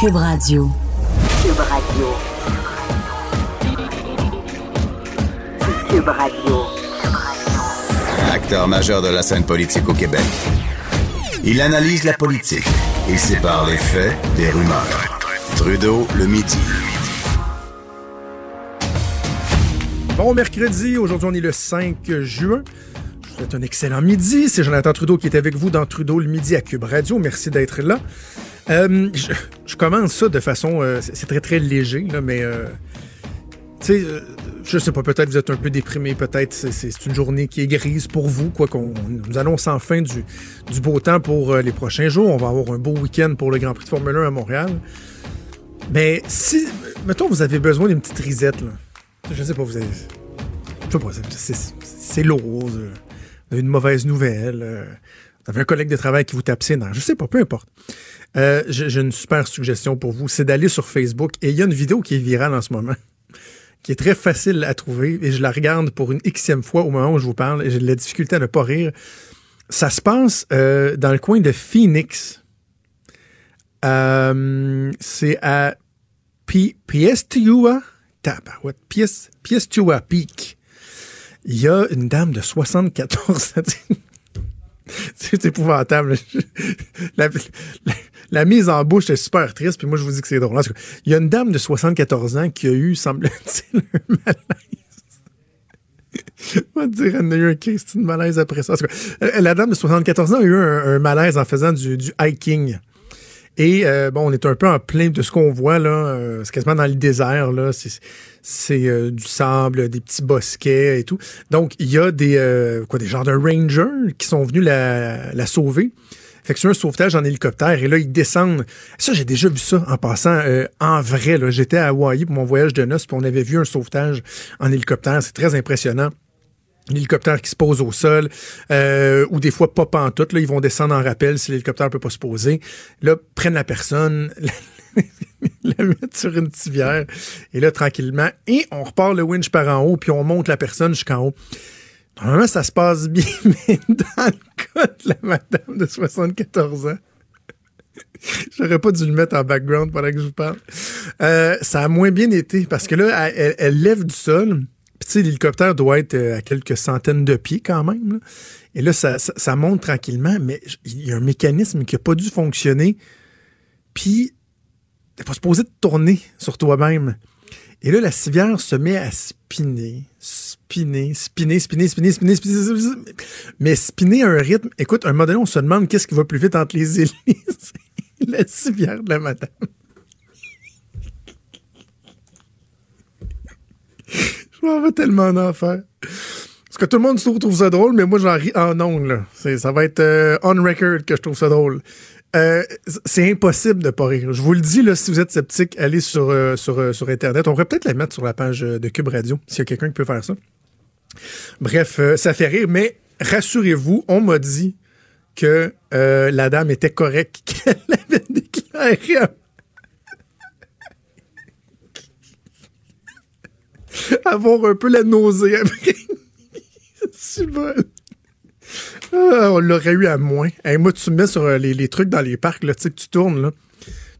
Cube Radio. Cube Radio. Cube Radio. Acteur majeur de la scène politique au Québec. Il analyse la politique et sépare les faits des rumeurs. Trudeau le midi. Bon mercredi, aujourd'hui on est le 5 juin. Souhaite un excellent midi. C'est Jonathan Trudeau qui est avec vous dans Trudeau le midi à Cube Radio. Merci d'être là. Euh, je, commence ça de façon... euh, c'est c'est très très léger, mais... euh, tu sais, je sais pas, peut-être vous êtes un peu déprimé, peut-être c'est- c'est c'est une journée qui est grise pour vous, quoi qu'on nous annonce enfin du, du beau temps pour les prochains jours. On va avoir un beau week-end pour le Grand Prix de Formule 1 à Montréal. Mais si, mettons, vous avez besoin d'une petite risette, là. Je sais pas, vous avez... Je sais pas, c'est- c'est c'est lourd. Avez une mauvaise nouvelle. euh, Vous avez un collègue de travail qui vous tape ses nerfs. Je sais pas, peu importe. Euh, J'ai une super suggestion pour vous. C'est d'aller sur Facebook et il y a une vidéo qui est virale en ce moment qui est très facile à trouver et je la regarde pour une xème fois au moment où je vous parle et j'ai de la difficulté à ne pas rire. Ça se passe euh, dans le coin de Phoenix. Euh, c'est à Piestua, Piestua Peak. Il y a une dame de 74 ans. C'est épouvantable. La, mise en bouche est super triste, puis moi je vous dis que c'est drôle. Il y a une dame de 74 ans qui a eu, semble-t-il, un malaise. On va dire, elle a eu un Christine malaise après ça. Euh, la dame de 74 ans a eu un, malaise en faisant du hiking. Et euh, bon, on est un peu en plein de ce qu'on voit là. euh, c'est quasiment dans le désert. C'est, euh, du sable, des petits bosquets et tout. Donc il y a des quoi, genres de rangers qui sont venus la, la sauver. Fait c'est un sauvetage en hélicoptère et là ils descendent. Ça j'ai déjà vu ça en passant en vrai. Là, j'étais à Hawaï pour mon voyage de noces puis on avait vu un sauvetage en hélicoptère. C'est très impressionnant l'hélicoptère qui se pose au sol, euh, ou des fois pas pantoute, là, ils vont descendre en rappel si l'hélicoptère peut pas se poser. Là, prennent la personne, la mettent sur une civière, et là, tranquillement, et on repart le winch par en haut, puis on monte la personne jusqu'en haut. Normalement, ça se passe bien, mais dans le cas de la madame de 74 ans, J'aurais pas dû le mettre en background pendant que je vous parle. Euh, ça a moins bien été parce que là, elle- elle lève du sol. Puis, tu sais, l'hélicoptère doit être à quelques centaines de pieds quand même. Et là, ça, monte tranquillement, mais il y a un mécanisme qui n'a pas dû fonctionner. Puis, t'es pas supposé de tourner sur toi-même. Et là, la civière se met à spinner, spinner, spinner, spinner, spinner, spinner, spinner, mais spinner à un rythme. Écoute, un modèle on se demande qu'est-ce qui va plus vite entre les hélices la civière de la madame. Je m'en vais tellement en enfer. Parce que tout le monde trouve, ça drôle, mais moi, j'en ris en ongle. Ça va être euh, on record que je trouve ça drôle. Euh, c'est impossible de pas rire. Je vous le dis, là, si vous êtes sceptique, allez sur, euh, sur, sur Internet. On pourrait peut-être la mettre sur la page de Cube Radio, s'il y a quelqu'un qui peut faire ça. Bref, ça fait rire, mais rassurez-vous, on m'a dit que la dame était correcte, qu'elle avait déclaré avoir un peu la nausée bon. Ah, on l'aurait eu à moins. Moi, tu me mets sur euh, les, les trucs dans les parcs, tu que tu tournes, là.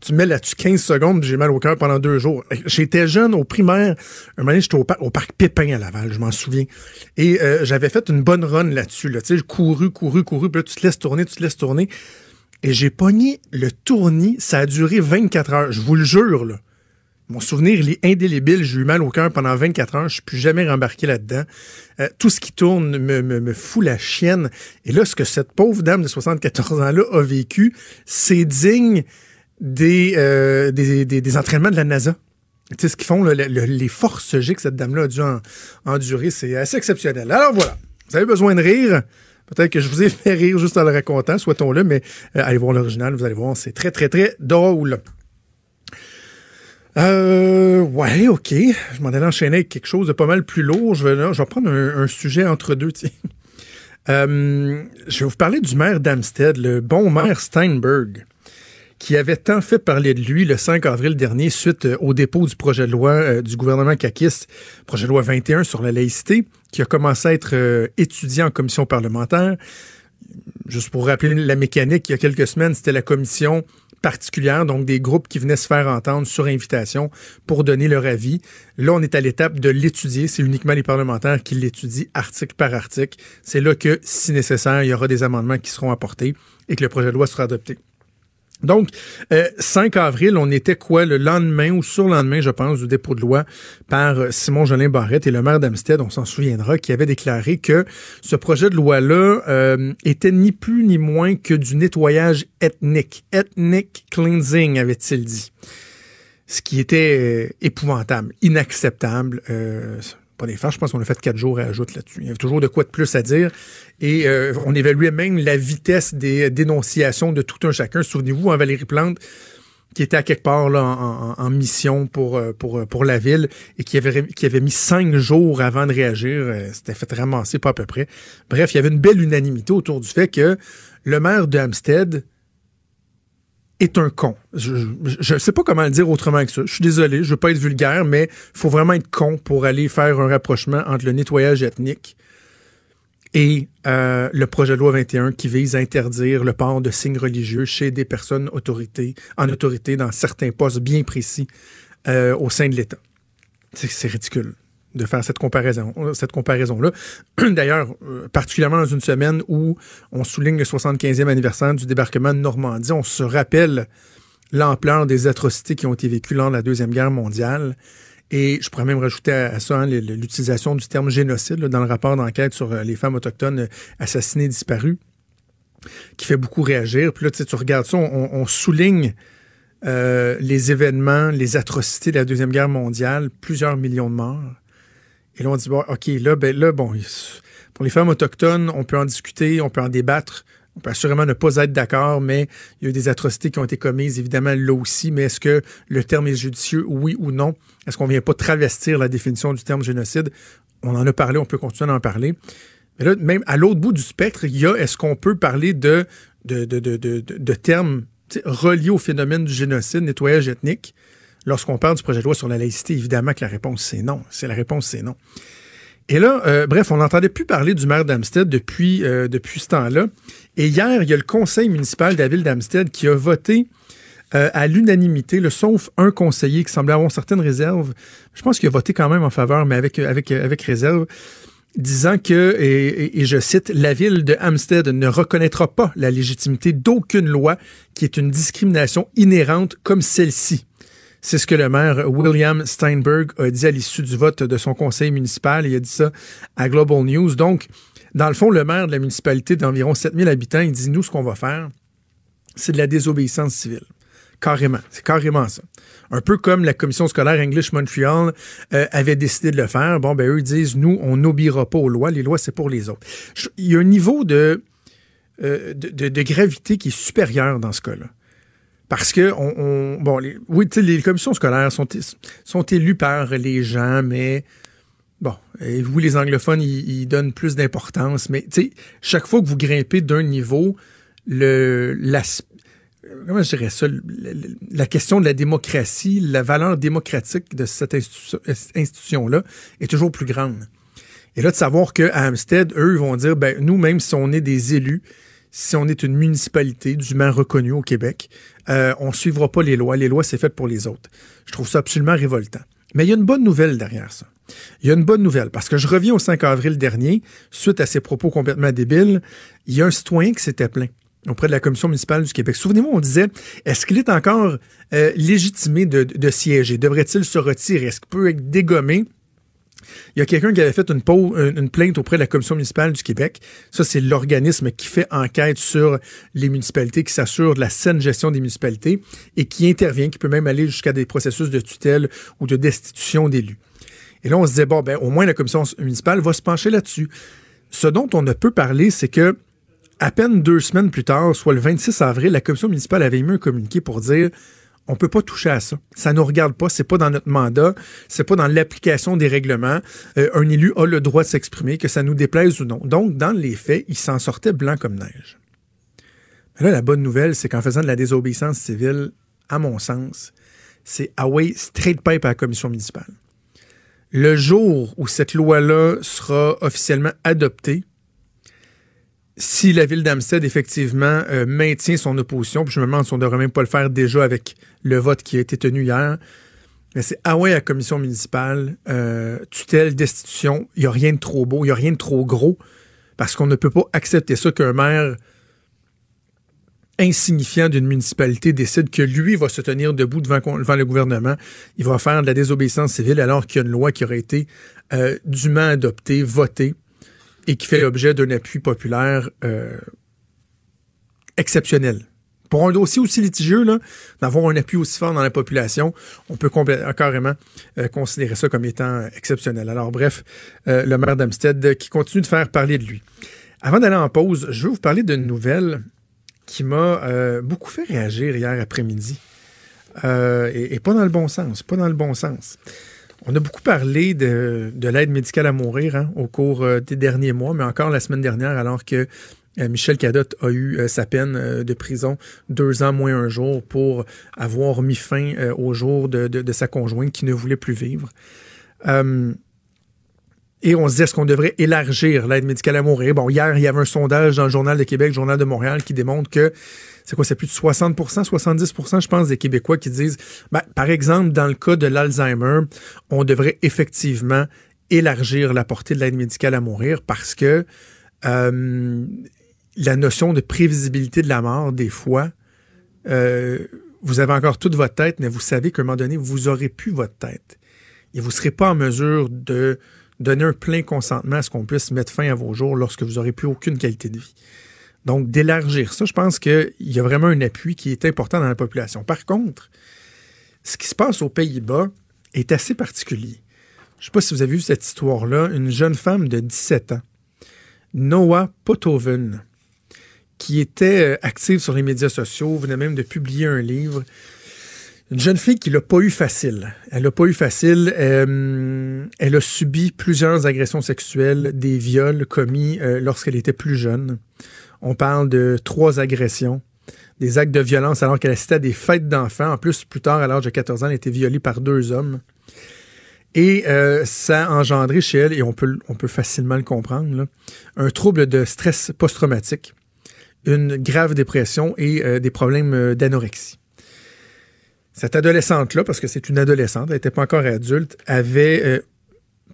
Tu mets là-dessus 15 secondes, j'ai mal au cœur pendant deux jours. J'étais jeune au primaire. Un moment j'étais au, au parc Pépin à Laval, je m'en souviens. Et euh, j'avais fait une bonne run là-dessus. Là. Tu sais, j'ai couru, couru, couru, puis là, tu te laisses tourner, tu te laisses tourner. Et j'ai pogné le tournis. Ça a duré 24 heures. Je vous le jure, là. Mon souvenir, il est indélébile. J'ai eu mal au cœur pendant 24 heures. Je suis plus jamais rembarqué là-dedans. Euh, tout ce qui tourne me, fout la chienne. Et là, ce que cette pauvre dame de 74 ans-là a vécu, c'est digne des, euh, des, entraînements de la NASA. Tu sais, ce qu'ils font, les forces G que cette dame-là a dû en- endurer, c'est assez exceptionnel. Alors voilà, vous avez besoin de rire. Peut-être que je vous ai fait rire juste en le racontant, souhaitons-le, mais euh, allez voir l'original, vous allez voir, c'est très, très, très drôle. Euh, ouais, ok. Je m'en allais enchaîner avec quelque chose de pas mal plus lourd. Je vais, je vais prendre un, un sujet entre deux, tiens. Euh, je vais vous parler du maire d'Amstead, le bon maire Steinberg, qui avait tant fait parler de lui le 5 avril dernier suite euh, au dépôt du projet de loi euh, du gouvernement caquiste, projet de loi 21 sur la laïcité, qui a commencé à être euh, étudié en commission parlementaire. Juste pour rappeler la mécanique, il y a quelques semaines, c'était la commission particulière, donc des groupes qui venaient se faire entendre sur invitation pour donner leur avis. Là, on est à l'étape de l'étudier. C'est uniquement les parlementaires qui l'étudient article par article. C'est là que, si nécessaire, il y aura des amendements qui seront apportés et que le projet de loi sera adopté. Donc, 5 euh, avril, on était quoi? Le lendemain ou sur le lendemain, je pense, du dépôt de loi par euh, Simon Jolin Barrette et le maire d'Amstead, on s'en souviendra, qui avait déclaré que ce projet de loi-là euh, était ni plus ni moins que du nettoyage ethnique. Ethnic cleansing, avait-il dit. Ce qui était épouvantable, inacceptable pas je pense qu'on a fait quatre jours à ajouter là-dessus. Il y avait toujours de quoi de plus à dire. Et euh, on évaluait même la vitesse des dénonciations de tout un chacun. Souvenez-vous, en Valérie Plante, qui était à quelque part en, mission pour, euh, euh, pour la ville et qui avait, qui avait mis cinq jours avant de réagir. C'était fait ramasser pas à peu près. Bref, il y avait une belle unanimité autour du fait que le maire de Hampstead est un con. Je ne sais pas comment le dire autrement que ça. Je suis désolé, je veux pas être vulgaire, mais il faut vraiment être con pour aller faire un rapprochement entre le nettoyage ethnique et euh, le projet de loi 21 qui vise à interdire le port de signes religieux chez des personnes autorités, en autorité dans certains postes bien précis euh, au sein de l'État. C'est ridicule de faire cette comparaison, cette comparaison-là. D'ailleurs, euh, particulièrement dans une semaine où on souligne le 75e anniversaire du débarquement de Normandie, on se rappelle l'ampleur des atrocités qui ont été vécues lors de la Deuxième Guerre mondiale. Et je pourrais même rajouter à, ça hein, l'utilisation du terme génocide dans le rapport d'enquête sur euh, les femmes autochtones euh, assassinées disparues, qui fait beaucoup réagir. Puis là, tu regardes ça, on, souligne les événements, les atrocités de la Deuxième Guerre mondiale, plusieurs millions de morts. Et là, on dit, bon, OK, là, ben, là, bon, pour les femmes autochtones, on peut en discuter, on peut en débattre. On peut assurément ne pas être d'accord, mais il y a eu des atrocités qui ont été commises, évidemment, là aussi. Mais est-ce que le terme est judicieux, oui ou non? Est-ce qu'on ne vient pas travestir la définition du terme génocide? On en a parlé, on peut continuer d'en parler. Mais là, même à l'autre bout du spectre, il y a est-ce qu'on peut parler de, de, de, de, de termes reliés au phénomène du génocide, nettoyage ethnique? Lorsqu'on parle du projet de loi sur la laïcité, évidemment que la réponse c'est non. C'est la réponse c'est non. Et là, euh, bref, on n'entendait plus parler du maire d'Amstead depuis, euh, depuis ce temps-là. Et hier, il y a le conseil municipal de la ville d'Amstead qui a voté euh, à l'unanimité, sauf un conseiller qui semblait avoir certaines réserves. Je pense qu'il a voté quand même en faveur, mais avec, réserve, disant que, et, je cite, la ville de ne reconnaîtra pas la légitimité d'aucune loi qui est une discrimination inhérente comme celle-ci. C'est ce que le maire William Steinberg a dit à l'issue du vote de son conseil municipal. Il a dit ça à Global News. Donc, dans le fond, le maire de la municipalité d'environ 7000 habitants, il dit, nous, ce qu'on va faire, c'est de la désobéissance civile. Carrément. C'est carrément ça. Un peu comme la commission scolaire English Montreal euh, avait décidé de le faire. Bon, ben eux disent, nous, on n'obéira pas aux lois. Les lois, c'est pour les autres. Il y a un niveau euh, de, gravité qui est supérieur dans ce cas-là. Parce que on, bon, les, les commissions scolaires sont, sont élues par les gens, mais bon, et vous les anglophones, ils, donnent plus d'importance, mais chaque fois que vous grimpez d'un niveau, le la, comment je dirais ça, la question de la démocratie, la valeur démocratique de cette institution-là est toujours plus grande. Et là, de savoir qu'à Hampstead, eux, vont dire, ben, nous, même si on est des élus, si on est une municipalité dûment reconnue au Québec, euh, on suivra pas les lois. Les lois, c'est fait pour les autres. Je trouve ça absolument révoltant. Mais il y a une bonne nouvelle derrière ça. Il y a une bonne nouvelle, parce que je reviens au 5 avril dernier, suite à ces propos complètement débiles, il y a un citoyen qui s'était plaint auprès de la Commission municipale du Québec. Souvenez-moi, on disait, est-ce qu'il est encore euh, légitimé de, de siéger? Devrait-il se retirer? Est-ce qu'il peut être dégommé? Il y a quelqu'un qui avait fait une, plainte auprès de la Commission municipale du Québec. Ça, c'est l'organisme qui fait enquête sur les municipalités, qui s'assure de la saine gestion des municipalités et qui intervient, qui peut même aller jusqu'à des processus de tutelle ou de destitution d'élus. Et là, on se disait, bon, ben, au moins la Commission municipale va se pencher là-dessus. Ce dont on ne peut parler, c'est que à peine deux semaines plus tard, soit le 26 avril, la Commission municipale avait émis un communiqué pour dire on peut pas toucher à ça. Ça nous regarde pas, c'est pas dans notre mandat, c'est pas dans l'application des règlements. Euh, un élu a le droit de s'exprimer, que ça nous déplaise ou non. Donc, dans les faits, il s'en sortait blanc comme neige. Mais là, la bonne nouvelle, c'est qu'en faisant de la désobéissance civile, à mon sens, c'est away straight pipe à la commission municipale. Le jour où cette loi-là sera officiellement adoptée, si la ville d'Amstead, effectivement, euh, maintient son opposition, puis je me demande si on ne devrait même pas le faire déjà avec le vote qui a été tenu hier, c'est ah ouais, la commission municipale, euh, tutelle, destitution, il n'y a rien de trop beau, il n'y a rien de trop gros, parce qu'on ne peut pas accepter ça qu'un maire insignifiant d'une municipalité décide que lui va se tenir debout devant, devant, le gouvernement, il va faire de la désobéissance civile alors qu'il y a une loi qui aurait été euh, dûment adoptée, votée et qui fait l'objet d'un appui populaire euh, exceptionnel. Pour un dossier aussi litigieux, d'avoir un appui aussi fort dans la population, on peut carrément euh, considérer ça comme étant exceptionnel. Alors bref, euh, le maire d'Amstead qui continue de faire parler de lui. Avant d'aller en pause, je veux vous parler d'une nouvelle qui m'a euh, beaucoup fait réagir hier après-midi. Euh, et, et, pas dans le bon sens, pas dans le bon sens. On a beaucoup parlé de, de l'aide médicale à mourir hein, au cours euh, des derniers mois, mais encore la semaine dernière, alors que euh, Michel Cadotte a eu euh, sa peine de prison deux ans moins un jour pour avoir mis fin au jour de, sa conjointe qui ne voulait plus vivre. Et on se dit, est-ce qu'on devrait élargir l'aide médicale à mourir? Bon, hier, il y avait un sondage dans le Journal de Québec, Journal de Montréal, qui démontre que c'est quoi, c'est plus de 60% 70% je pense, des Québécois qui disent, ben, par exemple, dans le cas de l'Alzheimer, on devrait effectivement élargir la portée de l'aide médicale à mourir parce que euh, la notion de prévisibilité de la mort, des fois, euh, vous avez encore toute votre tête, mais vous savez qu'à un moment donné, vous aurez plus votre tête. Et vous ne serez pas en mesure de donner un plein consentement à ce qu'on puisse mettre fin à vos jours lorsque vous n'aurez plus aucune qualité de vie. Donc, d'élargir ça, je pense qu'il y a vraiment un appui qui est important dans la population. Par contre, ce qui se passe aux Pays-Bas est assez particulier. Je ne sais pas si vous avez vu cette histoire-là. Une jeune femme de 17 ans, Noah Potoven, qui était euh, active sur les médias sociaux, venait même de publier un livre une jeune fille qui l'a pas eu facile. Elle l'a pas eu facile. Euh, elle a subi plusieurs agressions sexuelles, des viols commis euh, lorsqu'elle était plus jeune. On parle de trois agressions, des actes de violence alors qu'elle assistait à des fêtes d'enfants. En plus, plus tard, à l'âge de 14 ans, elle a été violée par deux hommes. Et euh, ça a engendré chez elle, et on peut, facilement le comprendre, là, un trouble de stress post-traumatique, une grave dépression et des problèmes d'anorexie. Cette adolescente-là, parce que c'est une adolescente, elle n'était pas encore adulte, avait euh,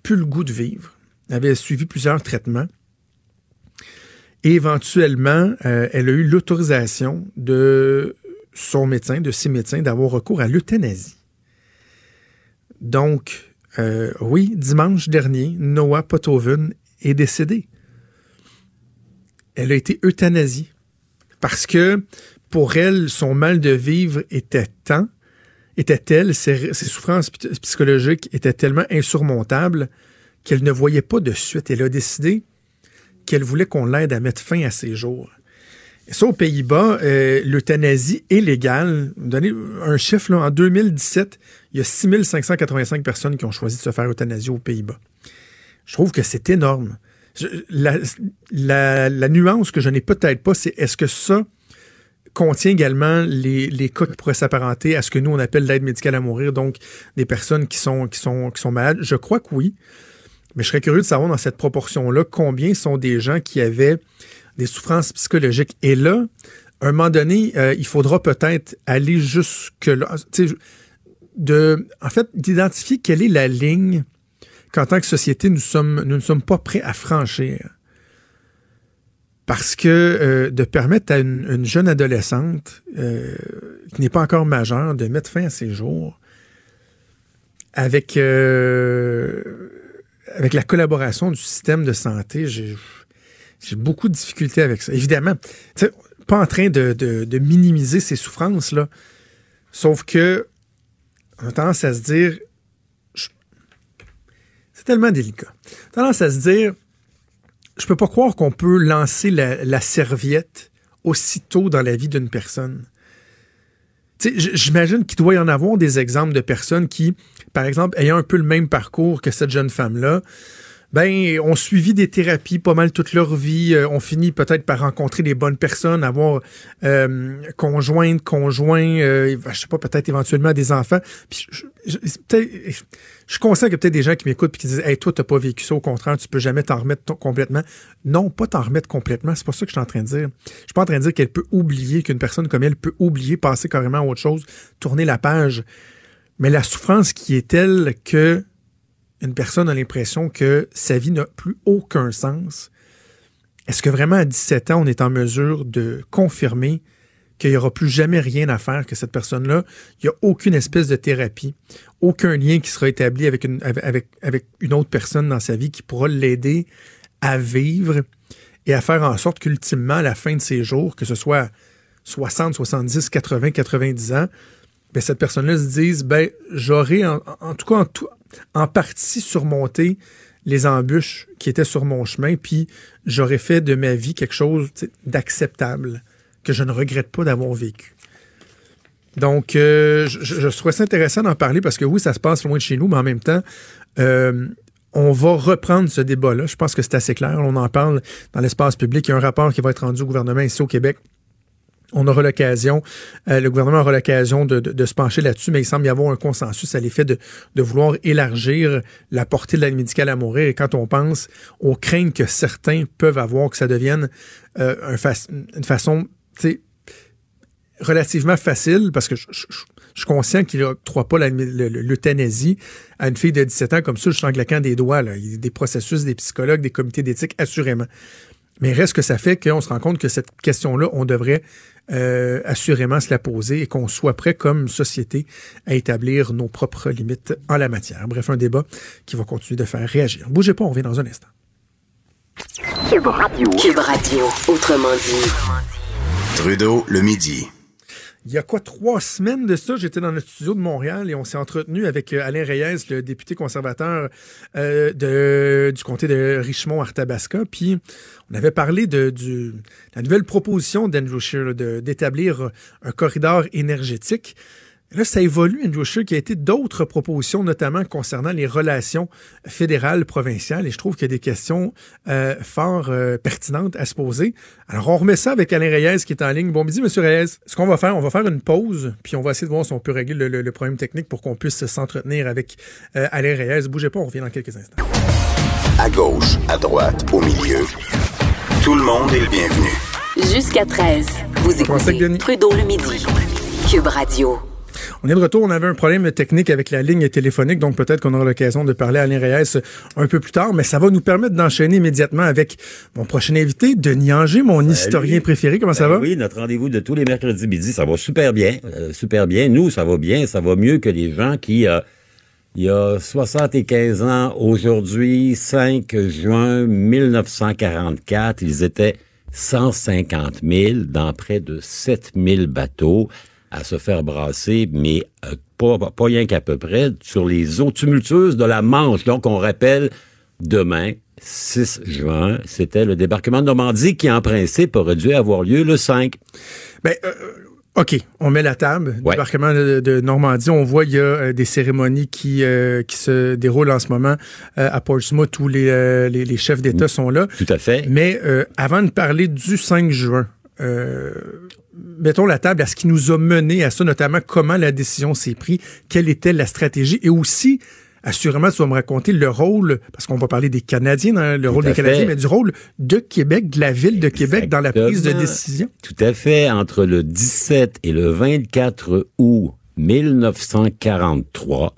plus le goût de vivre, avait suivi plusieurs traitements. Et éventuellement, euh, elle a eu l'autorisation de son médecin, de ses médecins, d'avoir recours à l'euthanasie. Donc, euh, oui, dimanche dernier, Noah Potoven est décédée. Elle a été euthanasiée parce que pour elle, son mal de vivre était tant était telle, ses, souffrances psychologiques étaient tellement insurmontables qu'elle ne voyait pas de suite. Elle a décidé qu'elle voulait qu'on l'aide à mettre fin à ses jours. Et ça, aux Pays-Bas, euh, l'euthanasie est légale. Donner un chiffre, en 2017, il y a 6585 personnes qui ont choisi de se faire euthanasie aux Pays-Bas. Je trouve que c'est énorme. la, nuance que je n'ai peut-être pas, c'est est-ce que ça, contient également les, cas qui pourraient s'apparenter à ce que nous on appelle l'aide médicale à mourir, donc des personnes qui sont, malades. Je crois que oui. Mais je serais curieux de savoir dans cette proportion-là combien sont des gens qui avaient des souffrances psychologiques. Et là, à un moment donné, euh, il faudra peut-être aller jusque là. De, en fait, d'identifier quelle est la ligne qu'en tant que société, nous ne sommes pas prêts à franchir. Parce que euh, de permettre à une, jeune adolescente euh, qui n'est pas encore majeure de mettre fin à ses jours avec, euh, avec la collaboration du système de santé, j'ai beaucoup de difficultés avec ça. Évidemment, pas en train de, de, de minimiser ces souffrances-là, sauf que on a tendance à se dire, c'est tellement délicat, on a tendance à se dire, je peux pas croire qu'on peut lancer la, serviette aussitôt dans la vie d'une personne. J'imagine qu'il doit y en avoir des exemples de personnes qui, par exemple, ayant un peu le même parcours que cette jeune femme-là, ben, ont suivi des thérapies pas mal toute leur vie, euh, ont fini peut-être par rencontrer des bonnes personnes, avoir euh, conjointe, conjoint, euh, je sais pas, peut-être éventuellement des enfants. Je, suis conscient qu'il y a peut-être des gens qui m'écoutent et qui disent Hey, toi, t'as pas vécu ça, au contraire, tu peux jamais t'en remettre complètement. Non, pas t'en remettre complètement, c'est pas ça que je suis en train de dire. Je suis pas en train de dire qu'elle peut oublier, qu'une personne comme elle peut oublier, passer carrément à autre chose, tourner la page. Mais la souffrance qui est telle que une personne a l'impression que sa vie n'a plus aucun sens, est-ce que vraiment à 17 ans, on est en mesure de confirmer qu'il n'y aura plus jamais rien à faire, que cette personne-là, il n'y a aucune espèce de thérapie, aucun lien qui sera établi avec une, autre personne dans sa vie qui pourra l'aider à vivre et à faire en sorte qu'ultimement, à la fin de ses jours, que ce soit 60, 70, 80, 90 ans, ben, cette personne-là se dise, ben, j'aurais en, en tout cas en, tout- en partie surmonté les embûches qui étaient sur mon chemin, puis j'aurais fait de ma vie quelque chose d'acceptable, que je ne regrette pas d'avoir vécu. Donc, euh, je, je, je trouvais ça intéressant d'en parler parce que oui, ça se passe loin de chez nous, mais en même temps, euh, on va reprendre ce débat-là. Je pense que c'est assez clair. On en parle dans l'espace public. Il y a un rapport qui va être rendu au gouvernement ici au Québec on aura l'occasion, euh, le gouvernement aura l'occasion de, se pencher là-dessus, mais il semble y avoir un consensus à l'effet de, vouloir élargir la portée de l'aide médicale à mourir. Et quand on pense aux craintes que certains peuvent avoir, que ça devienne euh, une façon, relativement facile, parce que je, je- je- je suis conscient qu'il n'octroie pas l'euthanasie à une fille de 17 ans comme ça, juste en claquant des doigts. Il a des processus, des psychologues, des comités d'éthique, assurément. Mais reste que ça fait qu'on se rend compte que cette question-là, on devrait euh, assurément se la poser et qu'on soit prêt comme société à établir nos propres limites en la matière. Bref, un débat qui va continuer de faire réagir. Bougez pas, on revient dans un instant. Cube Radio. Cube Radio, autrement dit. Trudeau, le midi. Il y a quoi, trois semaines de ça, j'étais dans le studio de Montréal et on s'est entretenu avec euh, Alain Reyes, le député conservateur euh, du comté de Richmond-Arthabasca. Puis on avait parlé de la nouvelle proposition d'Andrew Scheer d'établir un corridor énergétique. Là, ça évolue, Andrew Scheer, qui a été d'autres propositions, notamment concernant les relations fédérales, provinciales, et je trouve qu'il y a des questions euh, fort euh, pertinentes à se poser. Alors, on remet ça avec Alain Reyes qui est en ligne. Bon midi, Monsieur Reyes. Ce qu'on va faire, on va faire une pause, puis on va essayer de voir si on peut régler le, le- le problème technique pour qu'on puisse s'entretenir avec euh, Alain Reyes. Bougez pas, on revient dans quelques instants. À gauche, à droite, au milieu. Tout le monde est le bienvenu. Jusqu'à 13, vous écoutez Trudeau le midi. Cube Radio. On est de retour. On avait un problème technique avec la ligne téléphonique, donc peut-être qu'on aura l'occasion de parler à Alain Reyes un peu plus tard, mais ça va nous permettre d'enchaîner immédiatement avec mon prochain invité, Denis Anger, mon historien préféré. Comment ça Ben va? Oui, notre rendez-vous de tous les mercredis midi, ça va super bien. euh, super bien. Nous, ça va bien. Ça va mieux que les gens qui, euh, il y a 75 ans, aujourd'hui, 5 juin 1944, ils étaient 150 000 dans près de 7 000 bateaux à se faire brasser, mais euh, pas, pas rien qu'à peu près, sur les eaux tumultueuses de la Manche. Donc, on rappelle, demain, 6 juin, c'était le débarquement de Normandie qui, en principe, aurait dû avoir lieu le 5. Ben, euh, OK, on met la table. Ouais. Débarquement de, de Normandie, on voit il y a euh, des cérémonies qui, euh, qui se déroulent en ce moment euh, à Portsmouth où les, les, les chefs d'État sont là. Tout à fait. Mais avant de parler du 5 juin, mettons la table à ce qui nous a mené à ça, notamment comment la décision s'est prise, quelle était la stratégie et aussi, assurément, tu vas me raconter le rôle, parce qu'on va parler des Canadiens, dans le rôle des Canadiens, mais du rôle de Québec, de la ville de Québec dans la prise de décision. Tout à fait. Entre le 17 et le 24 août 1943,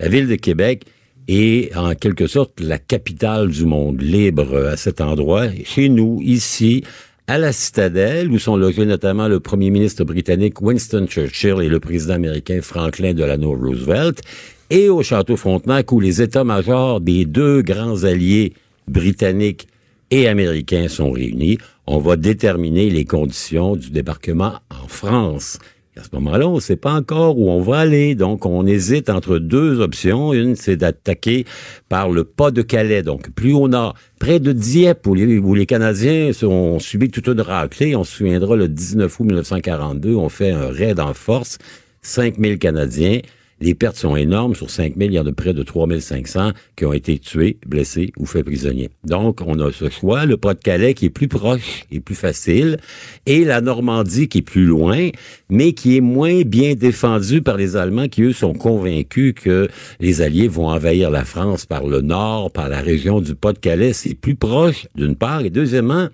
la ville de Québec est en quelque sorte la capitale du monde libre à cet endroit. Chez nous, ici, à la citadelle, où sont logés notamment le premier ministre britannique Winston Churchill et le président américain Franklin Delano Roosevelt, et au château Frontenac, où les états-majors des deux grands alliés britanniques et américains sont réunis. On va déterminer les conditions du débarquement en France. À ce moment-là, on ne sait pas encore où on va aller. Donc, on hésite entre deux options. Une, c'est d'attaquer par le pas de Calais, donc plus au nord, près de Dieppe, où les, où les Canadiens ont subi toute une raclée. On se souviendra, le 19 août 1942, on fait un raid en force, 5000 Canadiens. Les pertes sont énormes. Sur 5 000, il y en a près de 3 500 qui ont été tués, blessés ou faits prisonniers. Donc, on a ce choix. Le Pas-de-Calais qui est plus proche et plus facile et la Normandie qui est plus loin, mais qui est moins bien défendue par les Allemands qui, eux, sont convaincus que les Alliés vont envahir la France par le nord, par la région du Pas-de-Calais. C'est plus proche, d'une part. Et deuxièmement,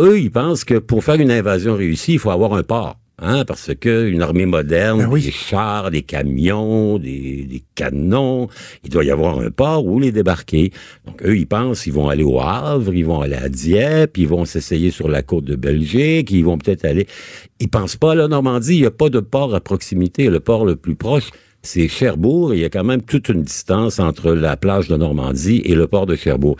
eux, ils pensent que pour faire une invasion réussie, il faut avoir un port. Hein, parce que une armée moderne, Ben oui. des chars, des camions, des, des canons, il doit y avoir un port où les débarquer. Donc eux, ils pensent ils vont aller au Havre, ils vont aller à Dieppe, ils vont s'essayer sur la côte de Belgique, ils vont peut-être aller. Ils pensent pas à la Normandie, il n'y a pas de port à proximité. Le port le plus proche, c'est Cherbourg. Il y a quand même toute une distance entre la plage de Normandie et le port de Cherbourg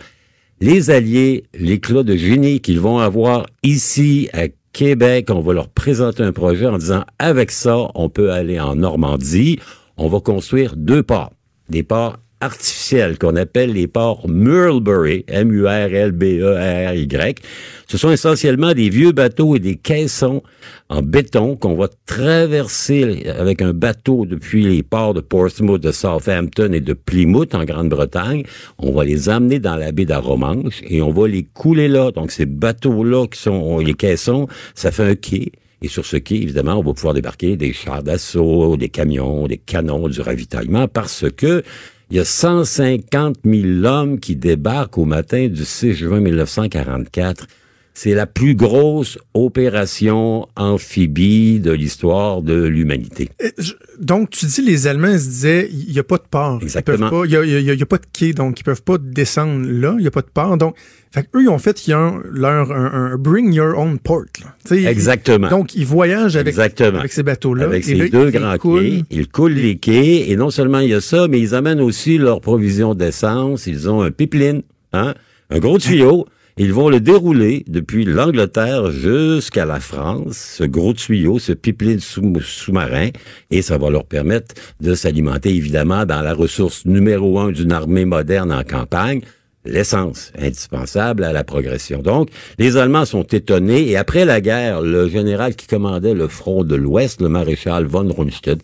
les alliés, l'éclat de génie qu'ils vont avoir ici à Québec, on va leur présenter un projet en disant avec ça, on peut aller en Normandie, on va construire deux ports, des ports artificiels qu'on appelle les ports Murlbury, M-U-R-L-B-E-R-Y. Ce sont essentiellement des vieux bateaux et des caissons en béton qu'on va traverser avec un bateau depuis les ports de Portsmouth, de Southampton et de Plymouth en Grande-Bretagne. On va les amener dans la baie d'Aromanche et on va les couler là. Donc ces bateaux-là qui sont les caissons, ça fait un quai. Et sur ce quai, évidemment, on va pouvoir débarquer des chars d'assaut, des camions, des canons, du ravitaillement, parce que il y a 150 000 hommes qui débarquent au matin du 6 juin 1944. C'est la plus grosse opération amphibie de l'histoire de l'humanité. Donc, tu dis les Allemands se disaient, il n'y a pas de port. Ils Exactement. Il n'y a, a- a pas de quai, donc ils peuvent pas descendre là. Il n'y a pas de port. Donc, fait eux, ils ont fait ils ont leur un, un bring your own port. là. Exactement. Donc, ils voyagent avec, Exactement. avec ces bateaux-là. Avec ces là, deux ils grands coulent. quais, ils coulent les quais, et non seulement il y a ça, mais ils amènent aussi leur provision d'essence. Ils ont un pipeline, hein, un gros tuyau. Ils vont le dérouler depuis l'Angleterre jusqu'à la France, ce gros tuyau, ce pipeline sous- sous-marin, et ça va leur permettre de s'alimenter évidemment dans la ressource numéro un d'une armée moderne en campagne, l'essence, indispensable à la progression. Donc, les Allemands sont étonnés, et après la guerre, le général qui commandait le front de l'Ouest, le maréchal von Rundstedt,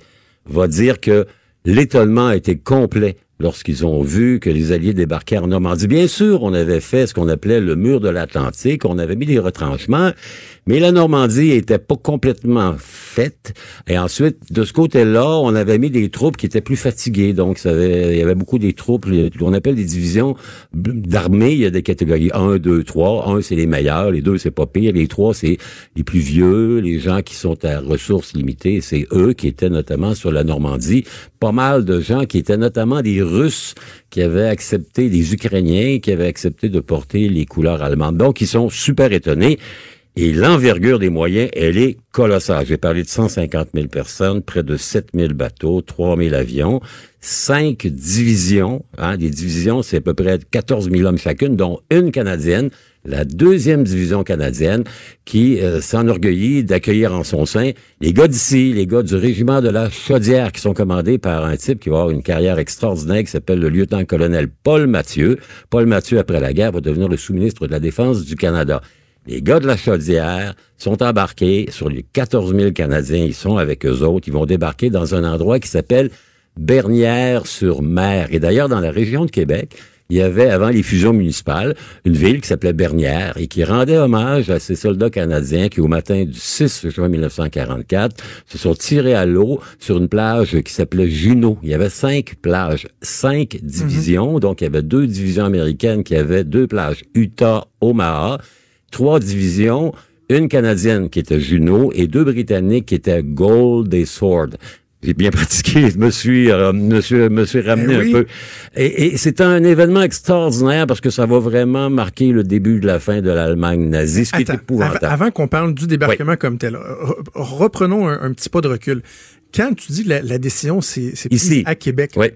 va dire que l'étonnement a été complet lorsqu'ils ont vu que les Alliés débarquaient en Normandie. Bien sûr, on avait fait ce qu'on appelait le mur de l'Atlantique, on avait mis des retranchements, mais la Normandie était pas complètement faite. Et ensuite, de ce côté-là, on avait mis des troupes qui étaient plus fatiguées. Donc, il y avait beaucoup des troupes, qu'on appelle des divisions d'armée. Il y a des catégories 1, 2, 3. 1, c'est les meilleurs. Les 2, c'est pas pire. Les 3, c'est les plus vieux, les gens qui sont à ressources limitées. C'est eux qui étaient notamment sur la Normandie. Pas mal de gens qui étaient notamment des Russes qui avaient accepté, des Ukrainiens qui avaient accepté de porter les couleurs allemandes. Donc, ils sont super étonnés. Et l'envergure des moyens, elle est colossale. J'ai parlé de 150 000 personnes, près de 7 000 bateaux, 3 000 avions, cinq divisions. Hein, des divisions, c'est à peu près 14 000 hommes chacune, dont une canadienne, la deuxième division canadienne, qui euh, s'enorgueillit d'accueillir en son sein les gars d'ici, les gars du régiment de la Chaudière, qui sont commandés par un type qui va avoir une carrière extraordinaire, qui s'appelle le lieutenant-colonel Paul Mathieu. Paul Mathieu, après la guerre, va devenir le sous-ministre de la Défense du Canada. Les gars de la Chaudière sont embarqués sur les 14 000 Canadiens. Ils sont avec eux autres. Ils vont débarquer dans un endroit qui s'appelle Bernières-sur-Mer. Et d'ailleurs, dans la région de Québec, il y avait, avant les fusions municipales, une ville qui s'appelait Bernières et qui rendait hommage à ces soldats canadiens qui, au matin du 6 juin 1944, se sont tirés à l'eau sur une plage qui s'appelait Juno. Il y avait cinq plages, cinq divisions. Donc, il y avait deux divisions américaines qui avaient deux plages, Utah, Omaha, trois divisions, une canadienne qui était Juno et deux britanniques qui étaient Gold et Sword. J'ai bien pratiqué, je me suis, euh, me suis, me suis ramené Eh oui. un peu. Et, et c'est un événement extraordinaire parce que ça va vraiment marquer le début de la fin de l'Allemagne nazie, ce qui est Attends, épouvantable. av- avant qu'on parle du débarquement comme tel, re- reprenons un, un petit pas de recul. Quand tu dis que la, la décision, c'est c'est prise Ici. à Québec, Oui.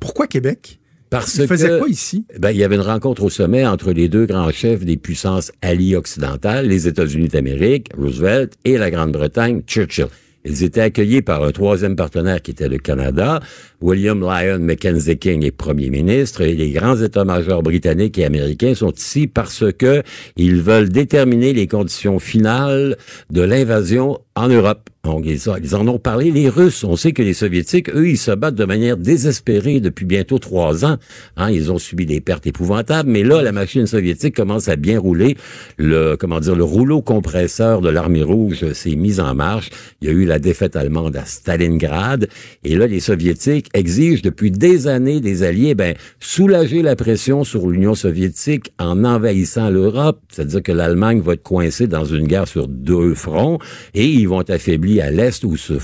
pourquoi Québec? Parce Il faisait que- quoi ici? Ben, il y avait une rencontre au sommet entre les deux grands chefs des puissances alliées occidentales, les États-Unis d'Amérique, Roosevelt, et la Grande-Bretagne, Churchill. Ils étaient accueillis par un troisième partenaire qui était le Canada. William Lyon Mackenzie King est premier ministre et les grands états-majors britanniques et américains sont ici parce que ils veulent déterminer les conditions finales de l'invasion en Europe. Donc, ils, en ont parlé, les Russes. On sait que les Soviétiques, eux, ils se battent de manière désespérée depuis bientôt trois ans. Hein, ils ont subi des pertes épouvantables, mais là, la machine soviétique commence à bien rouler. Le, comment dire, le rouleau compresseur de l'armée rouge s'est mis en marche. Il y a eu la défaite allemande à Stalingrad. Et là, les Soviétiques exigent depuis des années des alliés, ben, soulager la pression sur l'Union soviétique en envahissant l'Europe. C'est-à-dire que l'Allemagne va être coincée dans une guerre sur deux fronts et ils vont être à l'Est où se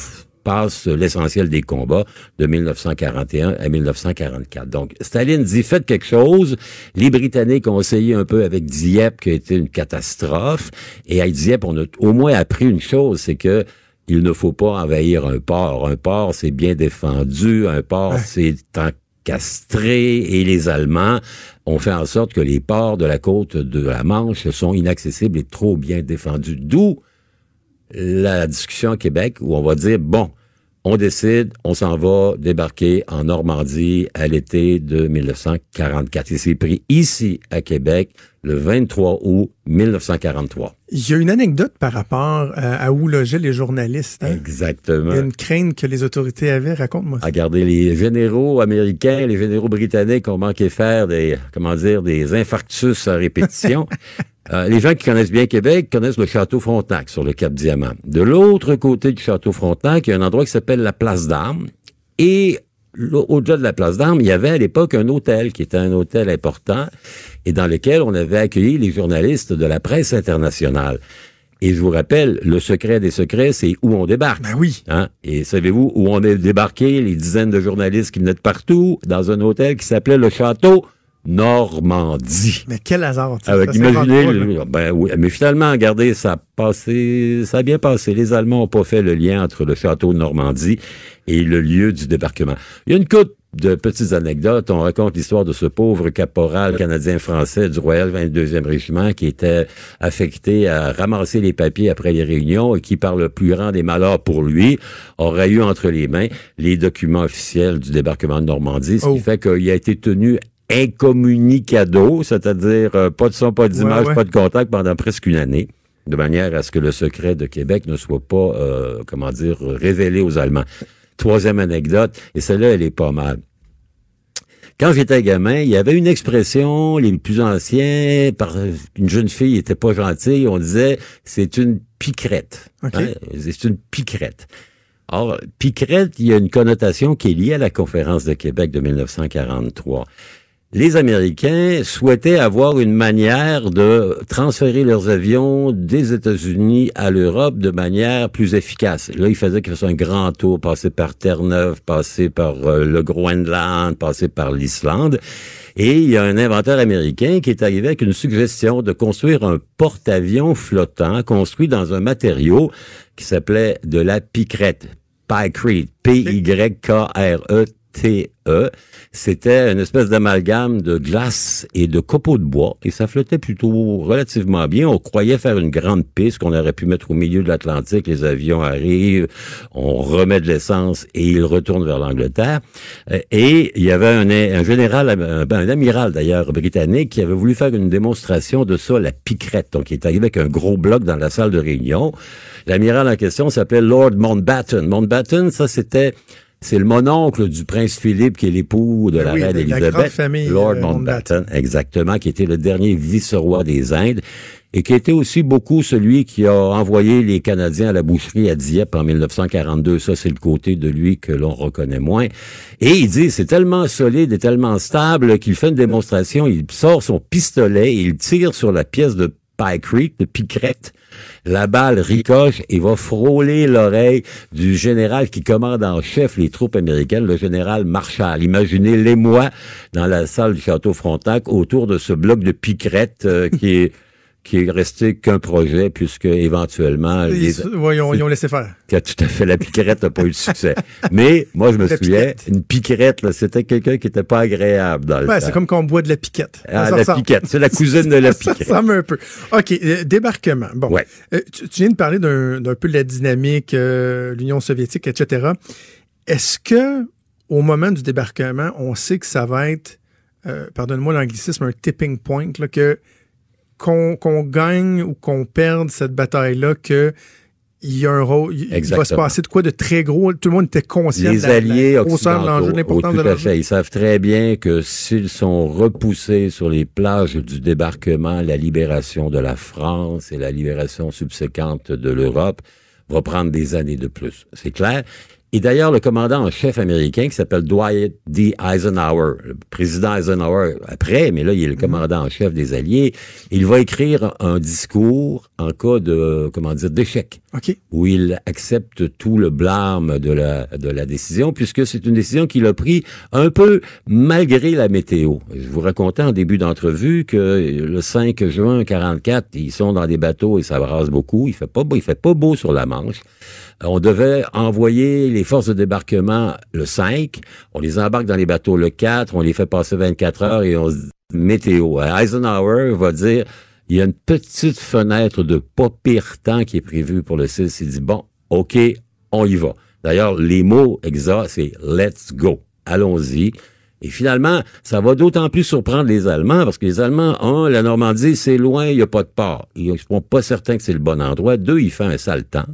passe l'essentiel des combats de 1941 à 1944. Donc, Staline dit faites quelque chose. Les Britanniques ont essayé un peu avec Dieppe, qui a été une catastrophe. Et à Dieppe, on a au moins appris une chose, c'est que il ne faut pas envahir un port. Un port, c'est bien défendu. Un port, c'est encastré. Et les Allemands ont fait en sorte que les ports de la côte de la Manche sont inaccessibles et trop bien défendus. D'où la discussion à Québec où on va dire, bon, on décide, on s'en va débarquer en Normandie à l'été de 1944. Il s'est pris ici à Québec le 23 août 1943. Il y a une anecdote par rapport à, où logeaient les journalistes. Hein? Exactement. Il y a une crainte que les autorités avaient. Raconte-moi ça. Regardez, les généraux américains, les généraux britanniques ont manqué faire des, comment dire, des infarctus à répétition. Euh, les gens qui connaissent bien Québec connaissent le château Frontenac sur le Cap Diamant. De l'autre côté du château Frontenac, il y a un endroit qui s'appelle la Place d'Armes. Et au-delà de la Place d'Armes, il y avait à l'époque un hôtel qui était un hôtel important et dans lequel on avait accueilli les journalistes de la presse internationale. Et je vous rappelle, le secret des secrets, c'est où on débarque. Ben oui. Hein? Et savez-vous où on est débarqué, les dizaines de journalistes qui venaient de partout, dans un hôtel qui s'appelait le Château Normandie. Mais quel hasard. Avec, imaginez, le, ben oui, mais finalement, regardez, ça a passé, ça a bien passé. Les Allemands n'ont pas fait le lien entre le château de Normandie et le lieu du débarquement. Il y a une coupe de petites anecdotes. On raconte l'histoire de ce pauvre caporal canadien-français du Royal 22e Régiment qui était affecté à ramasser les papiers après les réunions et qui, par le plus grand des malheurs pour lui, aurait eu entre les mains les documents officiels du débarquement de Normandie, ce qui Oh. fait qu'il a été tenu incommunicado, c'est-à-dire euh, pas de son, pas d'image, Ouais, ouais. pas de contact pendant presque une année, de manière à ce que le secret de Québec ne soit pas, euh, comment dire, révélé aux Allemands. Troisième anecdote, et celle-là, elle est pas mal. Quand j'étais gamin, il y avait une expression, les plus anciens, par une jeune fille était pas gentille, on disait c'est une piquerette. OK. Hein, C'est une piquerette. Or, piquerette, il y a une connotation qui est liée à la conférence de Québec de 1943 les Américains souhaitaient avoir une manière de transférer leurs avions des États-Unis à l'Europe de manière plus efficace. Là, ils faisaient qu'ils fassent un grand tour, passer par Terre-Neuve, passer par euh, le Groenland, passer par l'Islande. Et il y a un inventeur américain qui est arrivé avec une suggestion de construire un porte-avions flottant construit dans un matériau qui s'appelait de la picrette. Pycrete. P-Y-K-R-E T-E. C'était une espèce d'amalgame de glace et de copeaux de bois et ça flottait plutôt relativement bien. On croyait faire une grande piste qu'on aurait pu mettre au milieu de l'Atlantique. Les avions arrivent, on remet de l'essence et ils retournent vers l'Angleterre. Euh, Et il y avait un, général, un, un amiral d'ailleurs britannique qui avait voulu faire une démonstration de ça, la piquerette. Donc il est arrivé avec un gros bloc dans la salle de réunion. L'amiral en question s'appelait Lord Mountbatten. Mountbatten, ça c'était c'est le mononcle du prince Philippe, qui est l'époux de Ben la oui, reine de la Élisabeth. grande famille, Lord euh, Mountbatten, exactement, qui était le dernier vice-roi des Indes et qui était aussi beaucoup celui qui a envoyé les Canadiens à la boucherie à Dieppe en 1942. Ça, c'est le côté de lui que l'on reconnaît moins. Et il dit, c'est tellement solide et tellement stable qu'il fait une démonstration, il sort son pistolet et il tire sur la pièce de Pie Creek, de Picrette. La balle ricoche et va frôler l'oreille du général qui commande en chef les troupes américaines, le général Marshall. Imaginez l'émoi dans la salle du château Frontenac autour de ce bloc de Picrette euh, qui est qui est resté qu'un projet puisque éventuellement les, Ils, ouais, ils ont, ils ont laissé faire. tout à fait la piquerette n'a pas eu de succès. Mais moi je me La souviens, piquette. une piquerette c'était quelqu'un qui était pas agréable dans le Ouais, c'est comme quand on boit de la piquette. Ah, Ça la ressemble. piquette, c'est la cousine de la Ça piquette. ressemble un peu. OK, euh, débarquement. Bon, Ouais. Euh, tu, tu viens de parler d'un peu de la dynamique, euh, l'Union soviétique, etc. Est-ce que au moment du débarquement, on sait que ça va être, pardonne-moi l'anglicisme, un tipping point, là, que qu'on gagne ou qu'on perde cette bataille-là, que il y a un rôle, il- va se passer de quoi de très gros. Tout le monde était conscient Les de la, alliés la de occidentaux, oh, tout de à fait, ils savent très bien que s'ils sont repoussés sur les plages du débarquement, la libération de la France et la libération subséquente de l'Europe va prendre des années de plus. C'est clair. Et d'ailleurs, le commandant en chef américain qui s'appelle Dwight D. Eisenhower, le président Eisenhower après, mais là, il est le commandant en chef des Alliés, il va écrire un discours en cas de, comment dire, d'échec OK. où il accepte tout le blâme de la, de la décision, puisque c'est une décision qu'il a prise un peu malgré la météo. Je vous racontais en début d'entrevue que le 5 juin 44, ils sont dans des bateaux et ça brasse beaucoup. Il fait pas beau, il fait pas beau sur la Manche. On devait envoyer les forces de débarquement le 5. On les embarque dans les bateaux le 4. On les fait passer 24 heures et on se dit météo. Eisenhower va dire il y a une petite fenêtre de pas pire temps qui est prévue pour le 6. Il dit, bon, OK, on y va. D'ailleurs, les mots exacts, c'est let's go. Allons-y. Et finalement, ça va d'autant plus surprendre les Allemands, parce que les Allemands, un, la Normandie, c'est loin, il n'y a pas de port. Ils ne sont pas certains que c'est le bon endroit. Deux, il fait un sale temps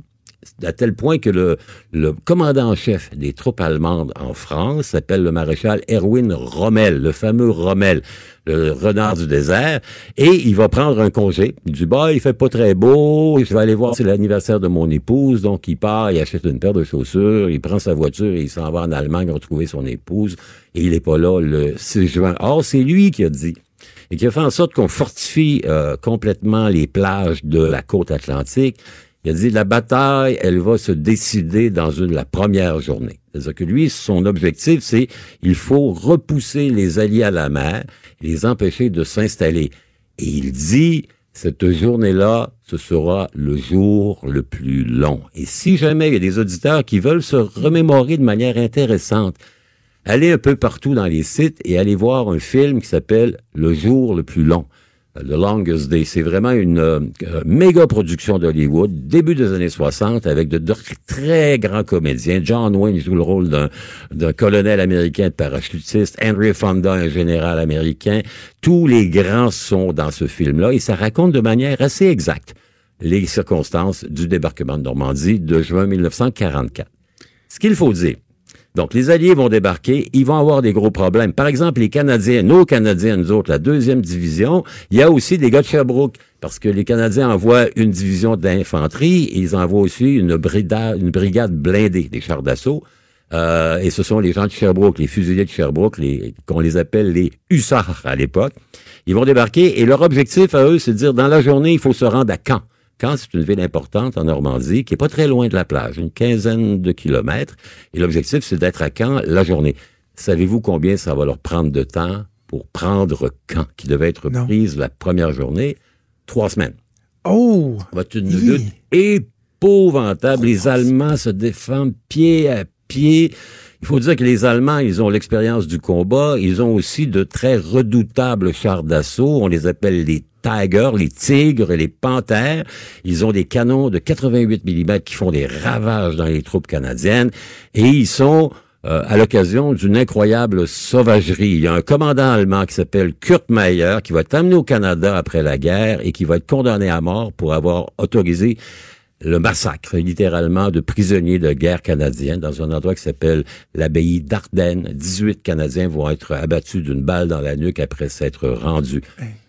à tel point que le, commandant en chef des troupes allemandes en France s'appelle le maréchal Erwin Rommel, le fameux Rommel, le renard du désert, et il va prendre un congé. Il dit, bah, il fait pas très beau, je vais aller voir, c'est l'anniversaire de mon épouse, donc il part, il achète une paire de chaussures, il prend sa voiture et il s'en va en Allemagne retrouver son épouse, et il est pas là le 6 juin. Or, c'est lui qui a dit et qui a fait en sorte qu'on fortifie euh, complètement les plages de la côte atlantique. Il a dit la bataille, elle va se décider dans une la première journée. C'est-à-dire que lui, son objectif, c'est il faut repousser les alliés à la mer, les empêcher de s'installer. Et il dit cette journée-là, ce sera le jour le plus long. Et si jamais il y a des auditeurs qui veulent se remémorer de manière intéressante, allez un peu partout dans les sites et allez voir un film qui s'appelle Le jour le plus long. The Longest Day. C'est vraiment une euh, euh, méga production d'Hollywood, début des années 60, avec de, de très grands comédiens. John Wayne joue le rôle d'un, d'un colonel américain de parachutiste, Henry Fonda, un général américain. Tous les grands sont dans ce film-là et ça raconte de manière assez exacte les circonstances du débarquement de Normandie de juin 1944. Ce qu'il faut dire, donc, les Alliés vont débarquer, ils vont avoir des gros problèmes. Par exemple, les Canadiens, nos Canadiens, nous autres, la deuxième division, il y a aussi des gars de Sherbrooke, parce que les Canadiens envoient une division d'infanterie, ils envoient aussi une, brigade, une brigade blindée, des chars d'assaut. Euh, et ce sont les gens de Sherbrooke, les fusiliers de Sherbrooke, qu'on les appelle les hussards à l'époque. Ils vont débarquer, et leur objectif à eux, c'est de dire, dans la journée, il faut se rendre à Caen. Caen, c'est une ville importante en Normandie, qui est pas très loin de la plage, une quinzaine de kilomètres. Et l'objectif, c'est d'être à Caen la journée. Savez-vous combien ça va leur prendre de temps pour prendre Caen, qui devait être Non. prise la première journée? Trois semaines. Oh! Ça va être une Hi. lutte épouvantable. Les Allemands se défendent pied à pied. Il faut dire que les Allemands, ils ont l'expérience du combat. Ils ont aussi de très redoutables chars d'assaut. On les appelle les Tigers, les tigres les panthères. Ils ont des canons de 88 mm qui font des ravages dans les troupes canadiennes. Et ils sont euh, à l'occasion d'une incroyable sauvagerie. Il y a un commandant allemand qui s'appelle Kurt Meyer qui va être amené au Canada après la guerre et qui va être condamné à mort pour avoir autorisé le massacre, littéralement, de prisonniers de guerre canadiens dans un endroit qui s'appelle l'abbaye d'Ardennes. 18 Canadiens vont être abattus d'une balle dans la nuque après s'être rendus.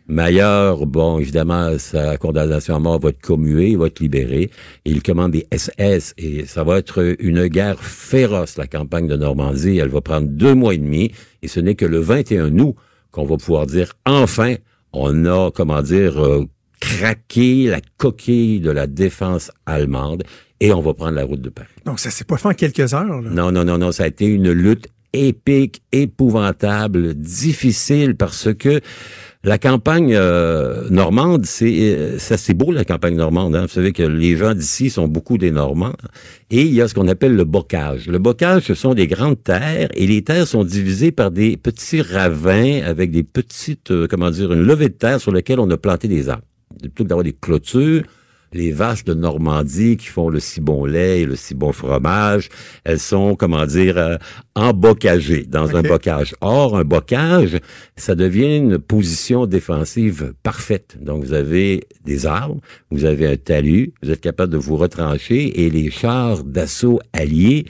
Maillard, bon, évidemment, sa condamnation à mort va être commuée, il va être libéré. Il commande des SS et ça va être une guerre féroce, la campagne de Normandie. Elle va prendre deux mois et demi et ce n'est que le 21 août qu'on va pouvoir dire, enfin, on a, comment dire, euh, craqué la coquille de la défense allemande et on va prendre la route de Paris. Donc, ça s'est pas fait en quelques heures. Là? Non, non, non, non, ça a été une lutte épique, épouvantable, difficile parce que la campagne euh, normande, c'est euh, ça c'est beau la campagne normande. Hein? Vous savez que les gens d'ici sont beaucoup des Normands. Et il y a ce qu'on appelle le bocage. Le bocage, ce sont des grandes terres et les terres sont divisées par des petits ravins avec des petites, euh, comment dire, une levée de terre sur lesquelles on a planté des arbres. Plutôt que d'avoir des clôtures, les vaches de Normandie qui font le si bon lait et le si bon fromage, elles sont, comment dire, euh, embocagées dans un bocage. Or, un bocage, ça devient une position défensive parfaite. Donc, vous avez des arbres, vous avez un talus, vous êtes capable de vous retrancher et les chars d'assaut alliés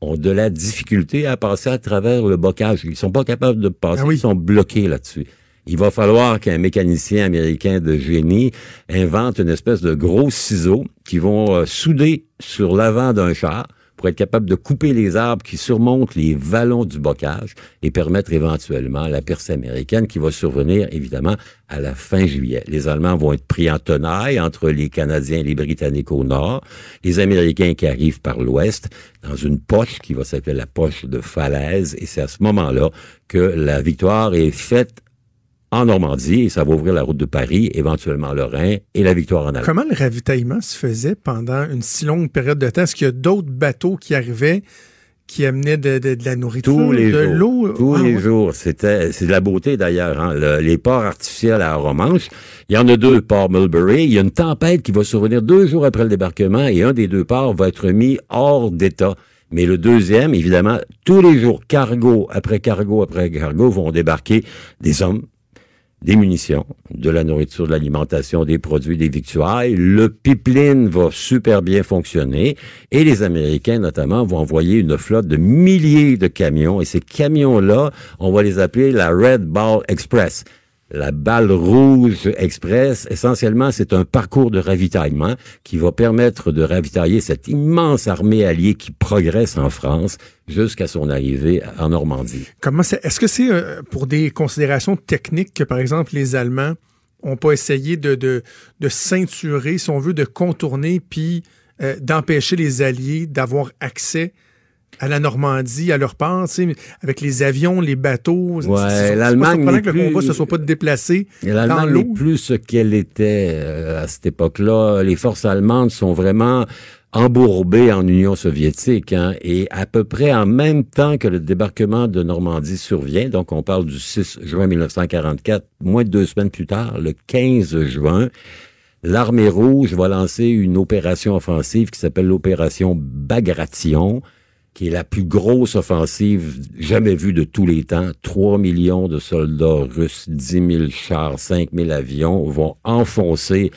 ont de la difficulté à passer à travers le bocage. Ils sont pas capables de passer, Ah oui. ils sont bloqués là-dessus. Il va falloir qu'un mécanicien américain de génie invente une espèce de gros ciseaux qui vont euh, souder sur l'avant d'un char pour être capable de couper les arbres qui surmontent les vallons du bocage et permettre éventuellement la percée américaine qui va survenir évidemment à la fin juillet. Les Allemands vont être pris en tenaille entre les Canadiens et les Britanniques au nord, les Américains qui arrivent par l'ouest dans une poche qui va s'appeler la poche de falaise et c'est à ce moment-là que la victoire est faite en Normandie et ça va ouvrir la route de Paris, éventuellement le Rhin et la victoire en Allemagne. Comment le ravitaillement se faisait pendant une si longue période de temps? Est-ce qu'il y a d'autres bateaux qui arrivaient qui amenaient de, de- de la nourriture, Tous les de jours. l'eau? Tous Ah, les ouais. jours. C'était, c'est de la beauté d'ailleurs. Hein. Le- les ports artificiels à Romanche, il y en a deux, port Mulberry. Il y a une tempête qui va survenir deux jours après le débarquement et un des deux ports va être mis hors d'état. Mais le deuxième, évidemment, tous les jours, cargo après cargo après cargo vont débarquer des hommes, des munitions, de la nourriture, de l'alimentation, des produits, des victuailles. Le pipeline va super bien fonctionner et les Américains notamment vont envoyer une flotte de milliers de camions et ces camions-là, on va les appeler la Red Ball Express. La balle rouge express, essentiellement, c'est un parcours de ravitaillement qui va permettre de ravitailler cette immense armée alliée qui progresse en France jusqu'à son arrivée en Normandie. Est-ce que c'est euh, pour des considérations techniques que, par exemple, les Allemands ont pas essayé de, de, de ceinturer, si on veut, de contourner, puis euh, d'empêcher les Alliés d'avoir accès à la Normandie, à leur part, tu sais, avec les avions, les bateaux. C'est- c'est- c'est pas l'Allemagne n'est que le combat ne se soit pas déplacé L'Allemagne l'eau. n'est plus ce qu'elle était euh, à cette époque-là. Les forces allemandes sont vraiment embourbées en Union soviétique. hein, et à peu près en même temps que le débarquement de Normandie survient, donc on parle du 6 juin 1944, moins de deux semaines plus tard, le 15 juin, l'armée rouge va lancer une opération offensive qui s'appelle l'opération Bagration, qui est la plus grosse offensive jamais vue de tous les temps. 3 millions de soldats russes, 10 000 chars, 5 000 avions vont enfoncer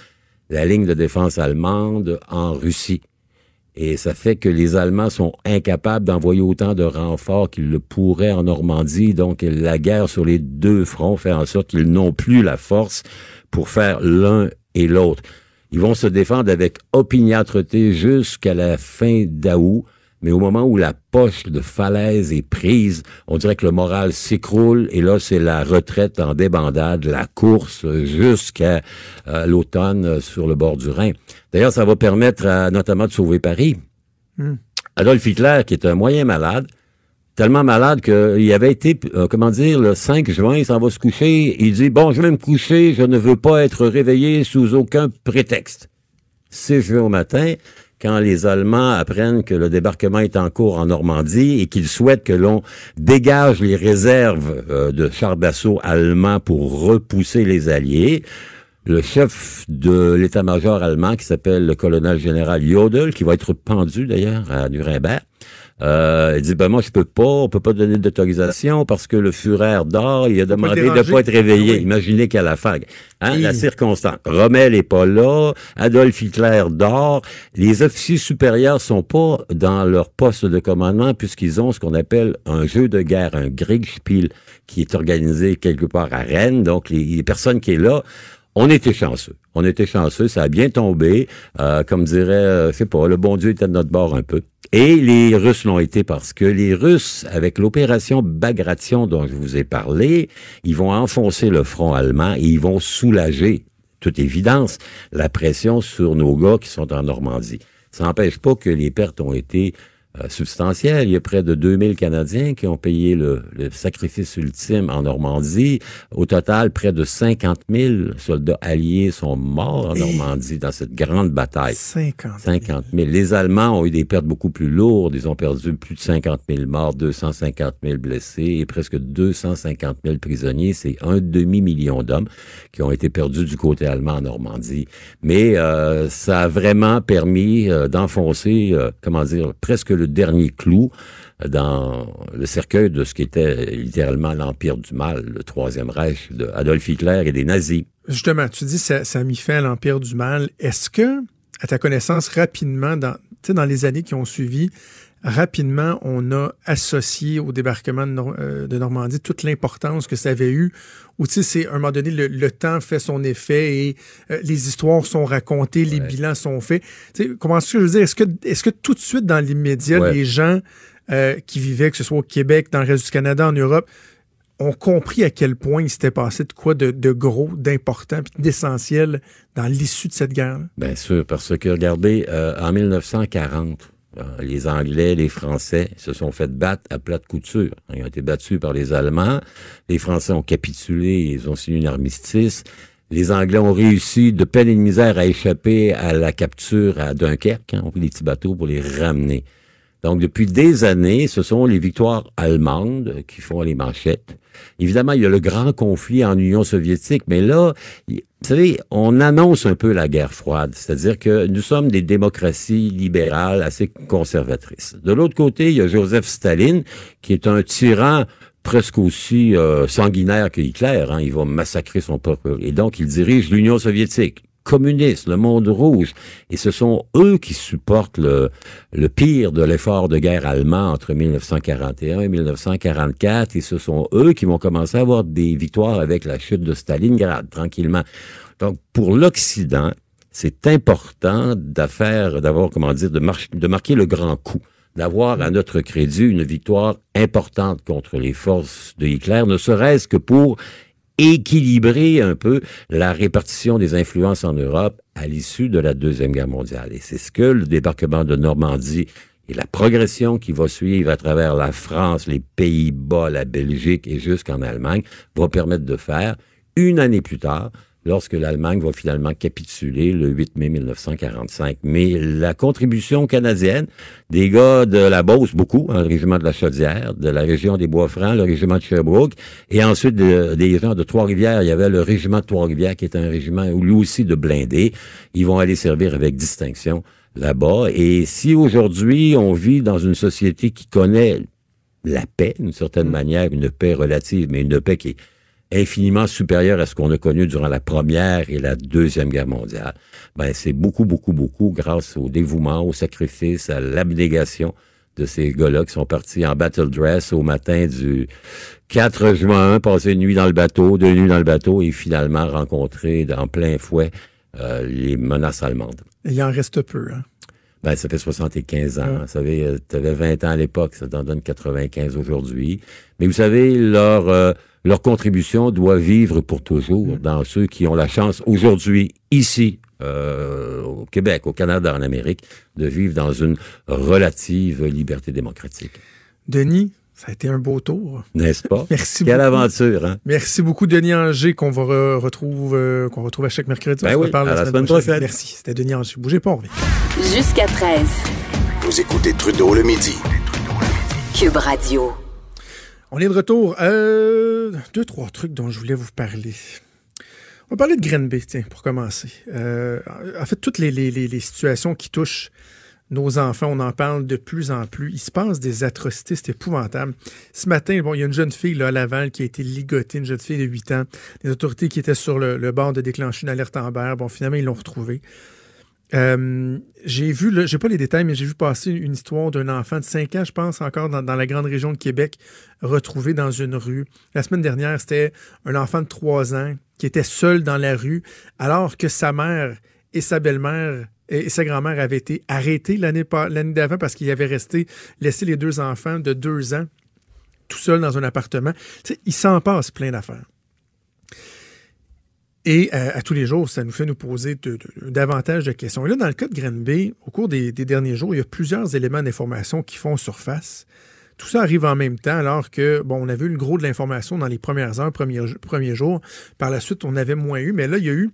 la ligne de défense allemande en Russie. Et ça fait que les Allemands sont incapables d'envoyer autant de renforts qu'ils le pourraient en Normandie. Donc la guerre sur les deux fronts fait en sorte qu'ils n'ont plus la force pour faire l'un et l'autre. Ils vont se défendre avec opiniâtreté jusqu'à la fin d'août. Mais au moment où la poche de falaise est prise, on dirait que le moral s'écroule et là, c'est la retraite en débandade, la course jusqu'à euh, l'automne sur le bord du Rhin. D'ailleurs, ça va permettre à- notamment de sauver Paris. Adolf Hitler, qui est un moyen malade, tellement malade qu'il avait été, euh, comment dire, le 5 juin, il s'en va se coucher, il dit, bon, je vais me coucher, je ne veux pas être réveillé sous aucun prétexte. 6 juin au matin, quand les Allemands apprennent que le débarquement est en cours en Normandie et qu'ils souhaitent que l'on dégage les réserves euh, de chars d'assaut allemands pour repousser les Alliés, le chef de l'état-major allemand, qui s'appelle le colonel général Jodl, qui va être pendu d'ailleurs à Nuremberg, euh, il dit, ben moi, je peux pas, on peut pas donner d'autorisation parce que le Führer dort, il a demandé de déranger. pas être réveillé. Ah oui. Imaginez qu'à la fague. Hein, la circonstance. Rommel est pas là, Adolf Hitler dort, les officiers supérieurs sont pas dans leur poste de commandement puisqu'ils ont ce qu'on appelle un jeu de guerre, un Kriegspiel, qui est organisé quelque part à Rennes. Donc, les, les personnes qui est là, on était chanceux. On était chanceux, ça a bien tombé. Euh, comme dirait, euh, je sais pas, le bon Dieu était de notre bord un peu. Et les Russes l'ont été parce que les Russes, avec l'opération Bagration dont je vous ai parlé, ils vont enfoncer le front allemand et ils vont soulager, toute évidence, la pression sur nos gars qui sont en Normandie. Ça n'empêche pas que les pertes ont été euh, substantielle. Il y a près de 2000 Canadiens qui ont payé le, le, sacrifice ultime en Normandie. Au total, près de 50 000 soldats alliés sont morts en Normandie dans cette grande bataille. 50 50 000. Les Allemands ont eu des pertes beaucoup plus lourdes. Ils ont perdu plus de 50 000 morts, 250 000 blessés et presque 250 000 prisonniers. C'est un demi-million d'hommes qui ont été perdus du côté allemand en Normandie. Mais euh, ça a vraiment permis euh, d'enfoncer, euh, comment dire, presque le dernier clou dans le cercueil de ce qui était littéralement l'Empire du Mal, le Troisième Reich de Hitler et des nazis. Justement, tu dis ça, ça fin à l'Empire du Mal. Est-ce que, à ta connaissance, rapidement, dans les années qui ont suivi, rapidement, on a associé au débarquement de, Nor euh, de Normandie toute l'importance que ça avait eu, où, tu sais, c'est, à un moment donné, le, le, temps fait son effet et euh, les histoires sont racontées, les bilans sont faits. Tu sais, comment est-ce que je veux dire? Est-ce que, est-ce que tout de suite, dans l'immédiat, Ouais. les gens euh, qui vivaient, que ce soit au Québec, dans le reste du Canada, en Europe, ont compris à quel point il s'était passé de quoi de, de gros, d'important, d'essentiel dans l'issue de cette guerre. Bien sûr, parce que regardez, euh, en 1940, euh, les Anglais, les Français se sont fait battre à plate couture. Ils ont été battus par les Allemands. Les Français ont capitulé, ils ont signé une armistice. Les Anglais ont réussi de peine et de misère à échapper à la capture à Dunkerque. Hein, on pris des petits bateaux pour les ramener. Donc, depuis des années, ce sont les victoires allemandes qui font les manchettes. Évidemment, il y a le grand conflit en Union soviétique, mais là, vous savez, on annonce un peu la guerre froide, c'est-à-dire que nous sommes des démocraties libérales assez conservatrices. De l'autre côté, il y a Joseph Staline, qui est un tyran presque aussi euh, sanguinaire que Hitler. Hein. Il va massacrer son peuple. Et donc, il dirige l'Union soviétique communiste, le monde rouge. Et ce sont eux qui supportent le, pire de l'effort de guerre allemand entre 1941 et 1944. Et ce sont eux qui vont commencer à avoir des victoires avec la chute de Stalingrad, tranquillement. Donc, pour l'Occident, c'est important d'affaire, d'avoir, comment dire, de marquer le grand coup d'avoir à notre crédit une victoire importante contre les forces de Hitler, ne serait-ce que pour équilibrer un peu la répartition des influences en Europe à l'issue de la Deuxième Guerre mondiale. Et c'est ce que le débarquement de Normandie et la progression qui va suivre à travers la France, les Pays-Bas, la Belgique et jusqu'en Allemagne va permettre de faire une année plus tard lorsque l'Allemagne va finalement capituler le 8 mai 1945. Mais la contribution canadienne des gars de la Beauce, beaucoup, hein, le régiment de la Chaudière, de la région des Bois-Francs, le régiment de Sherbrooke, et ensuite de- des gens de Trois-Rivières, il y avait le régiment de Trois-Rivières qui est un régiment lui aussi de blindés. Ils vont aller servir avec distinction là-bas. Et si aujourd'hui on vit dans une société qui connaît la paix, d'une certaine manière, une paix relative, mais une paix qui est infiniment supérieure à ce qu'on a connu durant la première et la deuxième guerre mondiale. Ben, c'est beaucoup, beaucoup, beaucoup grâce au dévouement, au sacrifice, à l'abnégation de ces gars-là qui sont partis en battle dress au matin du 4 juin, passer une nuit dans le bateau, deux nuits dans le bateau et finalement rencontrer en plein fouet euh, les menaces allemandes. Il en reste peu. Hein? Ben, ça fait 75 ans. Vous savez, tu avais 20 ans à l'époque, ça t'en donne 95 aujourd'hui. Mais vous savez, leur, euh, leur contribution doit vivre pour toujours dans ceux qui ont la chance aujourd'hui, ici, euh, au Québec, au Canada, en Amérique, de vivre dans une relative liberté démocratique. Denis, ça a été un beau tour. N'est-ce pas? Merci Quelle beaucoup. aventure, hein? Merci beaucoup, Denis Anger, qu'on va re- retrouve, euh, qu'on retrouve à chaque mercredi. On Ben se oui, à la semaine prochaine. Merci. C'était Denis Anger. Bougez pas, on revient. Jusqu'à 13. Vous écoutez Trudeau le midi. Cube Radio. On est de retour. Euh, deux, trois trucs dont je voulais vous parler. On va parler de Grenby, tiens, pour commencer. Euh, en fait, toutes les, les- les- situations qui touchent nos enfants, on en parle de plus en plus. Il se passe des atrocités, c'est épouvantable. Ce matin, bon, il y a une jeune fille là, à Laval qui a été ligotée, une jeune fille de 8 ans. Les autorités qui étaient sur le, bord de déclencher une alerte Amber, bon, finalement, ils l'ont retrouvée. Euh, j'ai vu, j'ai pas les détails, mais j'ai vu passer une histoire d'un enfant de 5 ans, je pense, encore dans, la grande région de Québec, retrouvé dans une rue. La semaine dernière, c'était un enfant de 3 ans qui était seul dans la rue, alors que sa mère et sa belle-mère et sa grand-mère avaient été arrêtés l'année d'avant parce qu'il avait resté, laissé les deux enfants de 2 ans tout seul dans un appartement. Il s'en passe plein d'affaires. Et à, tous les jours, ça nous fait nous poser davantage de questions. Et là, dans le cas de Granby, au cours des, derniers jours, il y a plusieurs éléments d'information qui font surface. Tout ça arrive en même temps, alors que, bon, on avait eu le gros de l'information dans les premières heures, premiers, premiers jours. Par la suite, on avait moins eu. Mais là, il y a eu,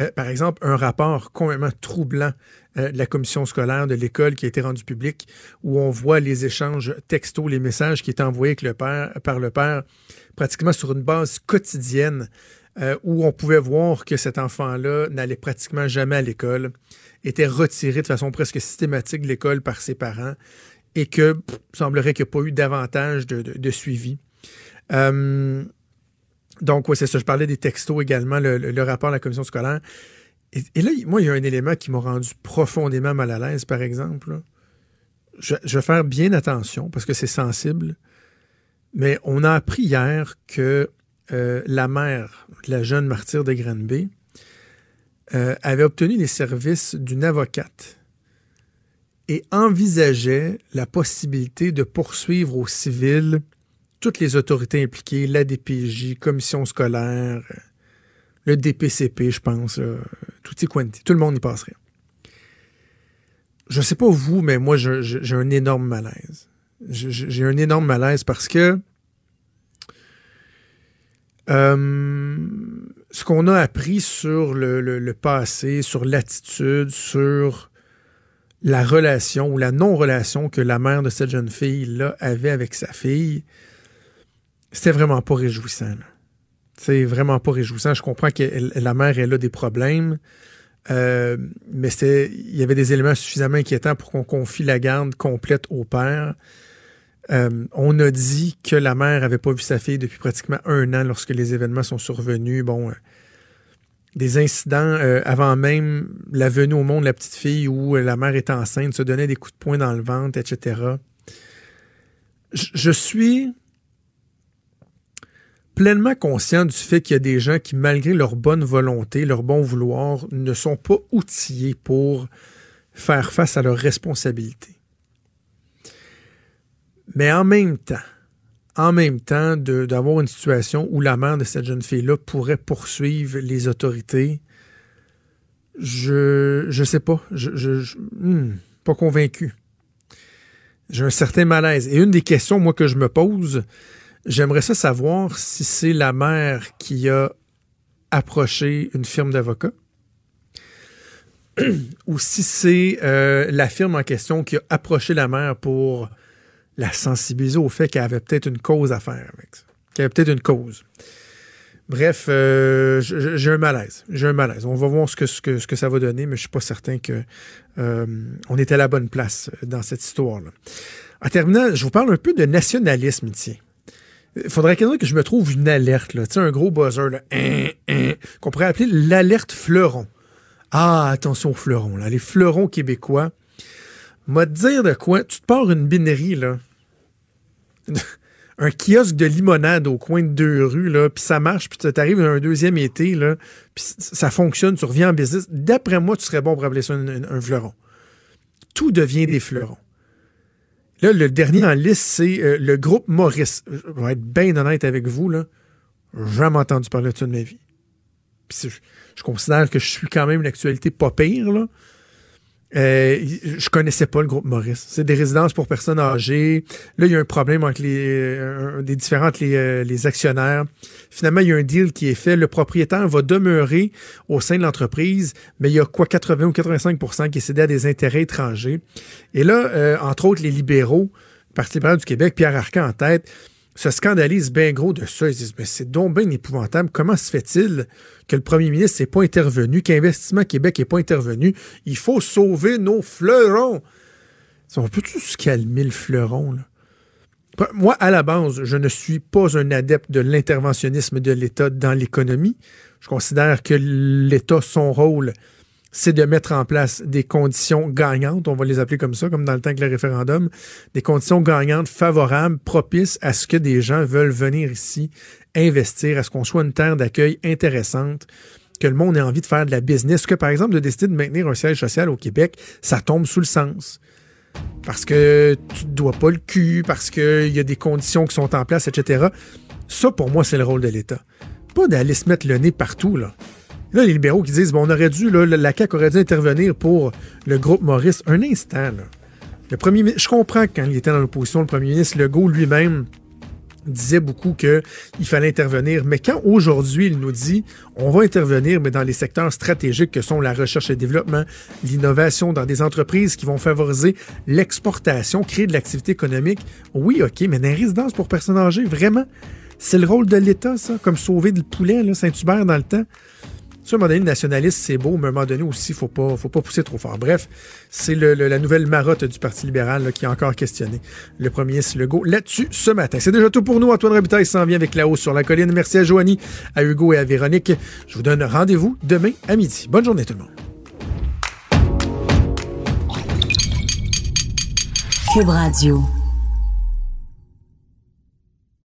euh, par exemple, un rapport complètement troublant euh, de la commission scolaire de l'école qui a été rendu public, où on voit les échanges textos, les messages qui étaient envoyés par le père, pratiquement sur une base quotidienne euh, où on pouvait voir que cet enfant-là n'allait pratiquement jamais à l'école, était retiré de façon presque systématique de l'école par ses parents et que semblerait qu'il n'y a pas eu davantage de, suivi. Euh, donc, oui, c'est ça. Je parlais des textos également, le, rapport de la commission scolaire. Et, là, moi, il y a un élément qui m'a rendu profondément mal à l'aise, par exemple. Je, je, vais faire bien attention parce que c'est sensible. Mais on a appris hier que euh, la mère de la jeune martyre de Granby euh, avait obtenu les services d'une avocate et envisageait la possibilité de poursuivre au civil toutes les autorités impliquées, la DPJ, commission scolaire, le DPCP, je pense, tout y quanti, tout le monde y passerait. Je ne sais pas vous, mais moi, j'ai un énorme malaise. J'ai un énorme malaise parce que ce qu'on a appris sur le, passé, sur l'attitude, sur la relation ou la non-relation que la mère de cette jeune fille-là avait avec sa fille, c'était vraiment pas réjouissant. C'est vraiment pas réjouissant. Je comprends que la mère, elle a des problèmes, euh, mais il y avait des éléments suffisamment inquiétants pour qu'on confie la garde complète au père. Euh, on a dit que la mère avait pas vu sa fille depuis pratiquement un an lorsque les événements sont survenus. Bon, euh, des incidents euh, avant même la venue au monde de la petite fille où la mère est enceinte, se donnait des coups de poing dans le ventre, etc. je suis pleinement conscient du fait qu'il y a des gens qui, malgré leur bonne volonté, leur bon vouloir, ne sont pas outillés pour faire face à leurs responsabilités. Mais en même temps, en même temps, d'avoir une situation où la mère de cette jeune fille-là pourrait poursuivre les autorités, je je sais pas. Je, je, hmm, pas convaincu. J'ai un certain malaise. Et une des questions, moi, que je me pose, j'aimerais ça savoir si c'est la mère qui a approché une firme d'avocats ou si c'est euh, la firme en question qui a approché la mère pour la sensibiliser au fait qu'elle avait peut-être une cause à faire avec ça. Qu'elle avait peut-être une cause. Bref, euh, j'ai un malaise. J'ai un malaise. On va voir ce que, ça va donner, mais je suis pas certain que euh, on est à la bonne place dans cette histoire-là. En terminant, je vous parle un peu de nationalisme ici. Il faudrait que je me trouve une alerte, là, un gros buzzer hein, hein, qu'on pourrait appeler l'alerte fleuron. Ah, attention aux fleurons, là, les fleurons québécois. M'a dire de quoi, tu te pars une binerie, là, un kiosque de limonade au coin de deux rues, là, puis ça marche, puis tu arrives un deuxième été, là, puis ça fonctionne, tu reviens en business. D'après moi, tu serais bon pour appeler ça un, fleuron. Tout devient des fleurons. Là, le dernier en liste, c'est euh, le groupe Maurice. Je vais être bien honnête avec vous, là. Jamais entendu parler de ça de ma vie. je, je, considère que je suis quand même une actualité pas pire, là. Euh, je connaissais pas le groupe Maurice. C'est des résidences pour personnes âgées. Là, il y a un problème entre les, euh, des différents les, euh, les, actionnaires. Finalement, il y a un deal qui est fait. Le propriétaire va demeurer au sein de l'entreprise, mais il y a quoi 80 ou 85% qui est cédé à des intérêts étrangers. Et là, euh, entre autres, les libéraux, Parti libéral du Québec, Pierre Arcan en tête, se scandalisent bien gros de ça. Ils disent, mais c'est donc bien épouvantable. Comment se fait-il que le premier ministre n'est pas intervenu, qu'Investissement Québec n'est pas intervenu? Il faut sauver nos fleurons. On peut-tu se calmer le fleuron? Moi, à la base, je ne suis pas un adepte de l'interventionnisme de l'État dans l'économie. Je considère que l'État, son rôle, c'est de mettre en place des conditions gagnantes, on va les appeler comme ça, comme dans le temps que le référendum, des conditions gagnantes favorables, propices à ce que des gens veulent venir ici investir, à ce qu'on soit une terre d'accueil intéressante, que le monde ait envie de faire de la business, que par exemple de décider de maintenir un siège social au Québec, ça tombe sous le sens. Parce que tu ne dois pas le cul, parce qu'il y a des conditions qui sont en place, etc. Ça, pour moi, c'est le rôle de l'État. Pas d'aller se mettre le nez partout, là Là, les libéraux qui disent, bon, on aurait dû, la CAQ aurait dû intervenir pour le groupe Maurice. Un instant, là. Le premier, je comprends que quand il était dans l'opposition, le premier ministre Legault lui-même disait beaucoup qu'il fallait intervenir. Mais quand aujourd'hui il nous dit on va intervenir, mais dans les secteurs stratégiques que sont la recherche et le développement, l'innovation, dans des entreprises qui vont favoriser l'exportation, créer de l'activité économique, oui, OK, mais dans les résidences pour personnes âgées, vraiment, c'est le rôle de l'État, ça, comme sauver le poulet, Saint-Hubert dans le temps? À un moment donné, le nationaliste, c'est beau, mais à un moment donné aussi, faut pas, faut pas pousser trop fort. Bref, c'est la nouvelle marotte du Parti libéral qui a encore questionné le premier ministre Legault là-dessus ce matin. C'est déjà tout pour nous. Antoine Robitaille s'en vient avec la hausse sur la colline. Merci à Joanie, à Hugo et à Véronique. Je vous donne rendez-vous demain à midi. Bonne journée tout le monde. Cube Radio.